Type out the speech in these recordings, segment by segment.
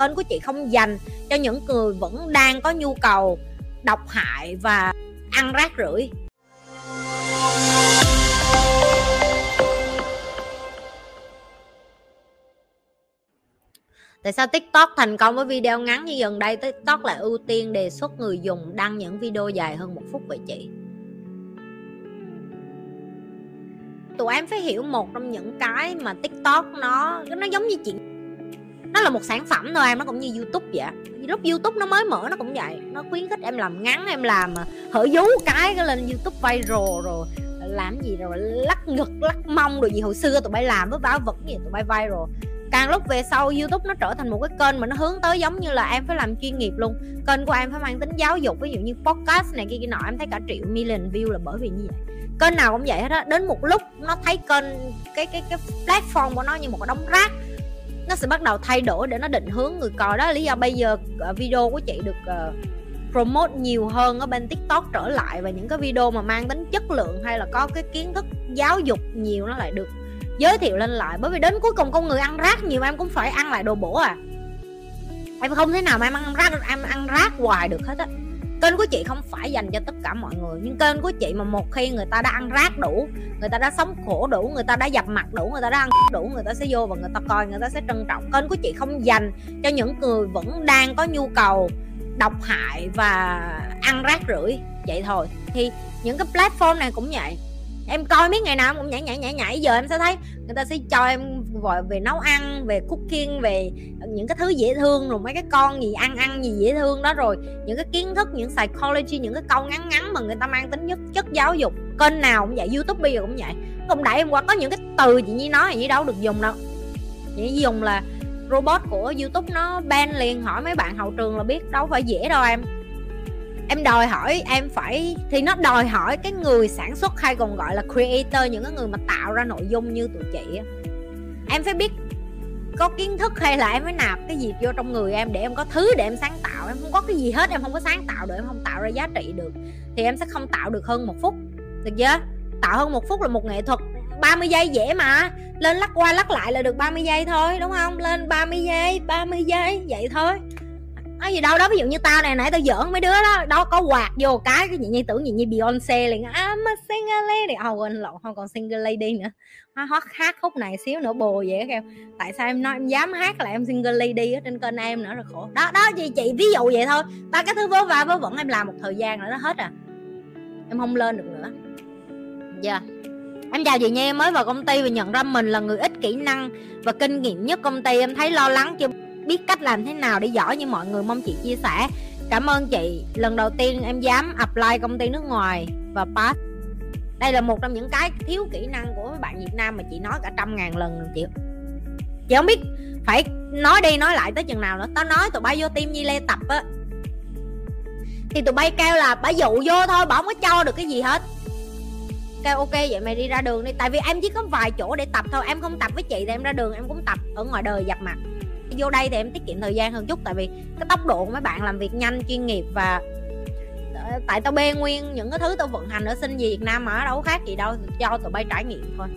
kênh của chị không dành cho những người vẫn đang có nhu cầu độc hại và ăn rác rưởi Tại sao TikTok thành công với video ngắn như gần đây TikTok lại ưu tiên đề xuất người dùng đăng những video dài hơn một phút vậy chị? Tụi em phải hiểu một trong những cái mà TikTok nó nó giống như chuyện nó là một sản phẩm thôi em nó cũng như youtube vậy lúc youtube nó mới mở nó cũng vậy. Nó khuyến khích em làm ngắn, em làm à, hở vú cái cái lên youtube viral rồi à, làm gì rồi, lắc ngực, lắc mông rồi gì hồi xưa tụi bay làm với báo vật gì tụi bay viral. Càng lúc về sau youtube nó trở thành một cái kênh mà nó hướng tới giống như là em phải làm chuyên nghiệp luôn. Kênh của em phải mang tính giáo dục, ví dụ như podcast này kia kia nọ, em thấy cả triệu million view là bởi vì như vậy. Kênh nào cũng vậy hết á. Đến một lúc nó thấy kênh, cái cái cái platform của nó như một cái đống rác nó sẽ bắt đầu thay đổi để nó định hướng người coi. Đó là lý do bây giờ uh, video của chị được uh, promote nhiều hơn ở bên tiktok trở lại và những cái video mà mang tính chất lượng hay là có cái kiến thức giáo dục nhiều nó lại được giới thiệu lên lại. Bởi vì đến cuối cùng con người ăn rác nhiều em cũng phải ăn lại đồ bổ à. Em không thể nào mà em ăn rác em ăn rác hoài được hết á kênh của chị không phải dành cho tất cả mọi người, nhưng kênh của chị mà một khi người ta đã ăn rác đủ, người ta đã sống khổ đủ, người ta đã dập mặt đủ, người ta đã ăn đủ, người ta sẽ vô và người ta coi, người ta sẽ trân trọng. Kênh của chị không dành cho những người vẫn đang có nhu cầu độc hại và ăn rác rưởi. Vậy thôi. Thì những cái platform này cũng vậy. Em coi mấy ngày nào cũng nhảy nhảy nhảy nhảy. Giờ em sẽ thấy người ta sẽ cho em gọi về nấu ăn, về cooking, về những cái thứ dễ thương rồi, mấy cái con gì ăn ăn gì dễ thương đó. Rồi những cái kiến thức, những psychology, những cái câu ngắn ngắn mà người ta mang tính nhất chất giáo dục, kênh nào cũng vậy, youtube bây giờ cũng vậy. Không đẩy em qua, có những cái từ chị nhi nói gì đâu được dùng đâu. Chị dùng là robot của youtube nó ban liền, hỏi mấy bạn hậu trường là biết, đâu phải dễ đâu em. Em đòi hỏi, em phải, thì nó đòi hỏi cái người sản xuất hay còn gọi là creator, những cái người mà tạo ra nội dung như tụi chị em phải biết có kiến thức hay là em phải nạp cái gì vô trong người em để em có thứ để em sáng tạo. Em không có cái gì hết, em không có sáng tạo được, em không tạo ra giá trị được. Thì em sẽ không tạo được hơn một phút, được chưa? Tạo hơn một phút là một nghệ thuật 30 giây dễ mà. Lên lắc qua lắc lại là được 30 giây thôi, đúng không? Lên 30 giây 30 giây, vậy thôi nói gì đâu đó ví dụ như tao này nãy tao giỡn mấy đứa đó đó có quạt vô cái cái gì nhi tưởng gì như Beyonce liền I'm a single lady. Oh quên lộn không còn single lady nữa. Hót hát khúc này xíu nữa bồ vậy kêu. Tại sao em nói em dám hát là em single lady ở trên kênh em nữa rồi khổ. Đó đó gì chị ví dụ vậy thôi. Ba cái thứ vớ va vớ vẩn em làm một thời gian nữa nó hết à. Em không lên được nữa. Dạ. Yeah. Em chào chị Nhi, em mới vào công ty và nhận ra mình là người ít kỹ năng và kinh nghiệm nhất công ty. Em thấy lo lắng chưa biết cách làm thế nào để giỏi như mọi người mong chị chia sẻ. Cảm ơn chị. Lần đầu tiên em dám apply công ty nước ngoài và pass. Đây là một trong những cái thiếu kỹ năng của mấy bạn Việt Nam mà chị nói cả trăm ngàn lần rồi, chị. Chị không biết phải nói đi nói lại tới chừng nào nữa. Tao nói tụi bay vô tim Nhi Lê tập á. Thì tụi bay kêu là bà dụ vô thôi, bà không có cho được cái gì hết. Kêu ok, vậy mày đi ra đường đi. Tại vì em chỉ có vài chỗ để tập thôi. Em không tập với chị thì em ra đường, em cũng tập ở ngoài đời giặt mặt vô đây thì em tiết kiệm thời gian hơn chút, tại vì cái tốc độ của mấy bạn làm việc nhanh, chuyên nghiệp và ờ, tại tao bê nguyên những cái thứ tao vận hành ở sinh gì Việt Nam mà ở đâu khác gì đâu, cho tụi bay trải nghiệm thôi.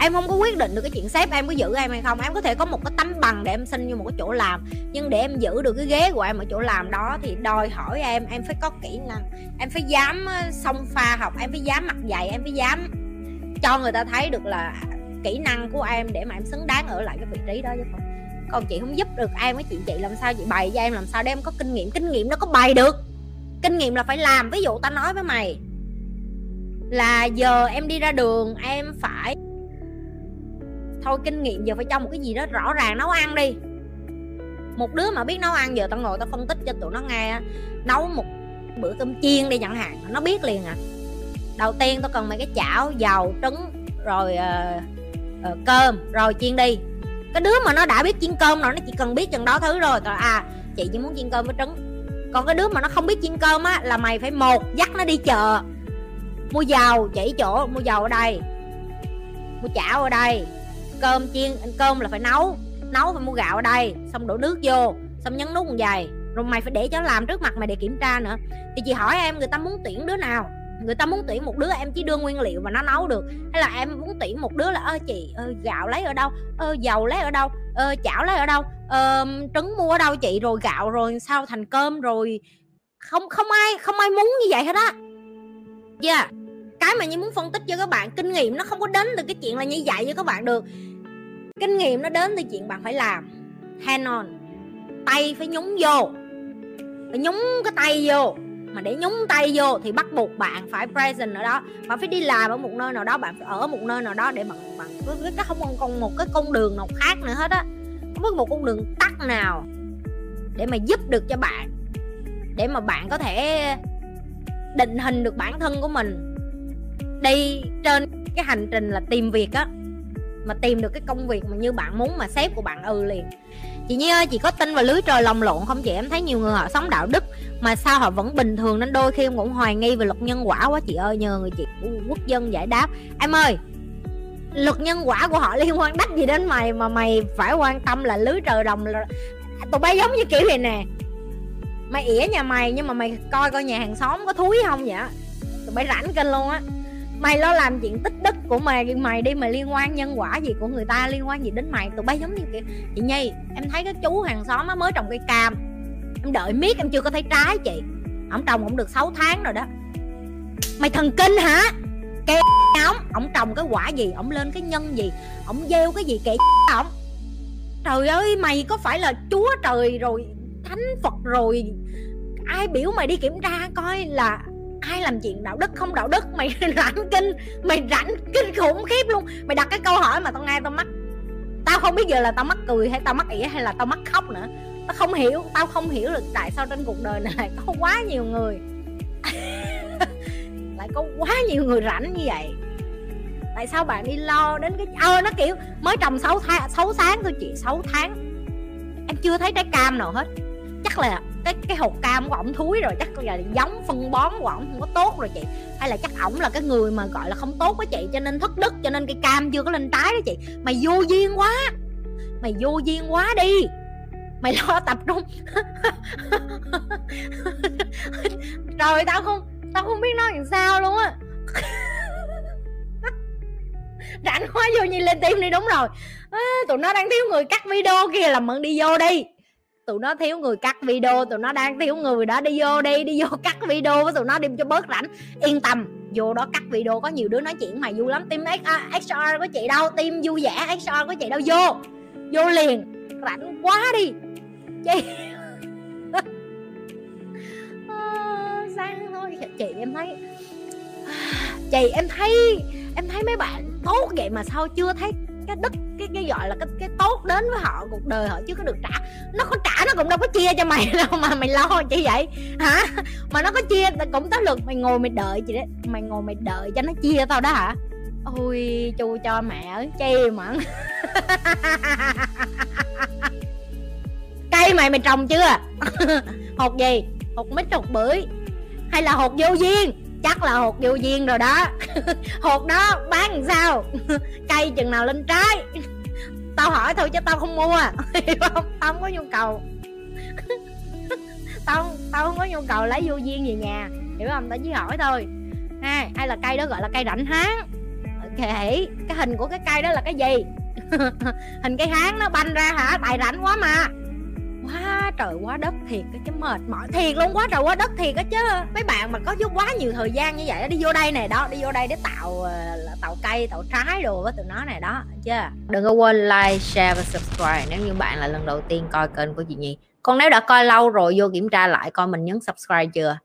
Em không có quyết định được cái chuyện sếp em có giữ em hay không. Em có thể có một cái tấm bằng để em xin vô một cái chỗ làm, nhưng để em giữ được cái ghế của em ở chỗ làm đó thì đòi hỏi em em phải có kỹ năng. Em phải dám ờ, xông pha học, em phải dám mặc dày em phải dám cho người ta thấy được là kỹ năng của em để mà em xứng đáng ở lại cái vị trí đó chứ không. Còn chị không giúp được em với chị chị làm sao chị bày cho em làm sao để em có kinh nghiệm? Kinh nghiệm nó có bày được. Kinh nghiệm là phải làm. Ví dụ ta nói với mày là giờ em đi ra đường em phải thôi kinh nghiệm giờ phải cho một cái gì đó rõ ràng nấu ăn đi. Một đứa mà biết nấu ăn giờ tao ngồi tao phân tích cho tụi nó nghe nấu một bữa cơm chiên đi chẳng hạn nó biết liền à. Đầu tiên tao cần mấy cái chảo dầu trứng rồi uh, uh, cơm. Rồi chiên đi. Cái đứa mà nó đã biết chiên cơm rồi nó chỉ cần biết chừng đó thứ rồi. Rồi à chị chỉ muốn chiên cơm với trứng. Còn cái đứa mà nó không biết chiên cơm á là mày phải một dắt nó đi chợ. Mua dầu chỉ chỗ mua dầu ở đây. Mua chảo ở đây. Cơm chiên cơm là phải nấu. Nấu phải mua gạo ở đây. Xong đổ nước vô. Xong nhấn nút một giày. Rồi mày phải để cho nó làm trước mặt mày để kiểm tra nữa. Thì chị hỏi em người ta muốn tuyển đứa nào? Người ta muốn tuyển một đứa em chỉ đưa nguyên liệu và nó nấu được. Hay là em muốn tuyển một đứa là ơ chị ơ gạo lấy ở đâu? Ơ dầu lấy ở đâu? Ơ, chảo lấy ở đâu? Ơ, trứng mua ở đâu chị? Rồi gạo rồi sao? Thành cơm rồi. Không không ai không ai muốn như vậy hết á. Yeah cái mà như muốn phân tích cho các bạn kinh nghiệm nó không có đến từ cái chuyện là như vậy cho các bạn được. Kinh nghiệm nó đến từ chuyện bạn phải làm. Hand on. Tay phải nhúng vô. Phải nhúng cái tay vô mà để nhúng tay vô thì bắt buộc bạn phải present ở đó. Bạn phải đi làm ở một nơi nào đó, bạn phải ở một nơi nào đó để bạn bạn cái không còn còn một cái con đường nào khác nữa hết á. Không có một con đường tắt nào để mà giúp được cho bạn, để mà bạn có thể định hình được bản thân của mình. Đi trên cái hành trình là tìm việc á, mà tìm được cái công việc mà như bạn muốn mà sếp của bạn ừ liền. Chị Nhi ơi, chị có tin vào lưới trời lồng lộn không chị? Em thấy nhiều người họ sống đạo đức mà sao họ vẫn bình thường nên đôi khi em cũng hoài nghi về luật nhân quả quá chị ơi. Nhờ người chị quốc dân giải đáp. Em ơi, luật nhân quả của họ liên quan đắt gì đến mày mà mày phải quan tâm là lưới trời đồng là tụi bay giống như kiểu này nè. Mày ỉa nhà mày nhưng mà mày coi coi nhà hàng xóm có thúi không vậy tụi bay rảnh kênh luôn á. Mày lo làm chuyện tích đức của mày mày đi mà liên quan nhân quả gì của người ta, liên quan gì đến mày. Tụi bay giống như kiểu chị nhi, em thấy cái chú hàng xóm á mới trồng cây cam em đợi miết em chưa có thấy trái chị. Ổng trồng cũng được 6 tháng rồi đó. Mày thần kinh hả? Kệ ổng. Ổng trồng cái quả gì? Ổng lên cái nhân gì? Ổng gieo cái gì kệ ổng? Trời ơi, mày có phải là chúa trời rồi, thánh phật rồi. Ai biểu mày đi kiểm tra coi là ai làm chuyện đạo đức không đạo đức. Mày rảnh kinh, mày rảnh kinh khủng khiếp luôn. Mày đặt cái câu hỏi mà tao nghe tao mắc. Tao không biết giờ là tao mắc cười hay tao mắc ỉa hay là tao mắc khóc nữa tao không hiểu, tao không hiểu được tại sao trên cuộc đời này có quá nhiều người. Lại có quá nhiều người rảnh như vậy. Tại sao bạn đi lo đến cái ơ nó kiểu, mới trồng 6 tháng 6 tháng thôi chị 6 tháng. Em chưa thấy trái cam nào hết. Chắc là cái cái hột cam của ổng thúi rồi, chắc là giống phân bón của ổng không có tốt rồi chị. Hay là chắc ổng là cái người mà, gọi là, không tốt với chị, cho nên thất đức, cho nên cây cam chưa có lên trái đó chị. Mày vô duyên quá. Mày vô duyên quá đi mày lo tập trung. Rồi tao không tao không biết nói làm sao luôn á. Rảnh quá vô nhìn lên tim đi đúng rồi. À, tụi nó đang thiếu người cắt video kia làm mận đi vô đi. Tụi nó thiếu người cắt video tụi nó đang thiếu người đó đi vô đi đi vô cắt video với tụi nó đi cho bớt rảnh. Yên tâm vô đó cắt video có nhiều đứa nói chuyện mày vui lắm. Team XR à, của chị đâu? Team vui vẻ XR của chị đâu? Vô vô liền. Rảnh quá đi chị. À, sang thôi. Chị em thấy chị em thấy em thấy mấy bạn tốt vậy mà sao chưa thấy cái đức cái cái gọi là cái cái tốt đến với họ cuộc đời họ chứ có được trả. Nó có trả nó cũng đâu có chia cho mày đâu mà mày lo chi vậy? Hả? Mà nó có chia cũng tới lượt mày ngồi mày đợi chị đấy. Mày ngồi mày đợi cho nó chia tao đó hả? Ôi chu cho mẹ ơi chi mà cây mày mày trồng chưa? Hột gì? Hột mít hột bưởi. Hay là hột vô duyên? Chắc là hột vô duyên rồi đó. Hột đó bán làm sao? Cây chừng nào lên trái? Tao hỏi thôi chứ tao không mua. Hiểu không, tao không có nhu cầu. Tao tao không có nhu cầu lấy vô duyên về nhà. Hiểu không? Tao chỉ hỏi thôi. Ha hay là cây đó gọi là cây rảnh háng. Hỉ cái hình của cái cây đó là cái gì? Hình cây háng nó banh ra hả? Bài rảnh quá mà quá trời quá đất thiệt cái chứ, mệt mỏi thiệt luôn, quá trời quá đất thiệt á chứ. Mấy bạn mà có chút quá nhiều thời gian như vậy đi vô đây này đó, đi vô đây để tạo ờ, tạo cây, tạo trái đồ với tụi nó này đó chưa đừng có quên like, share và subscribe nếu như bạn là lần đầu tiên coi kênh của chị Nhi. Còn nếu đã coi lâu rồi, vô kiểm tra lại coi mình nhấn subscribe chưa?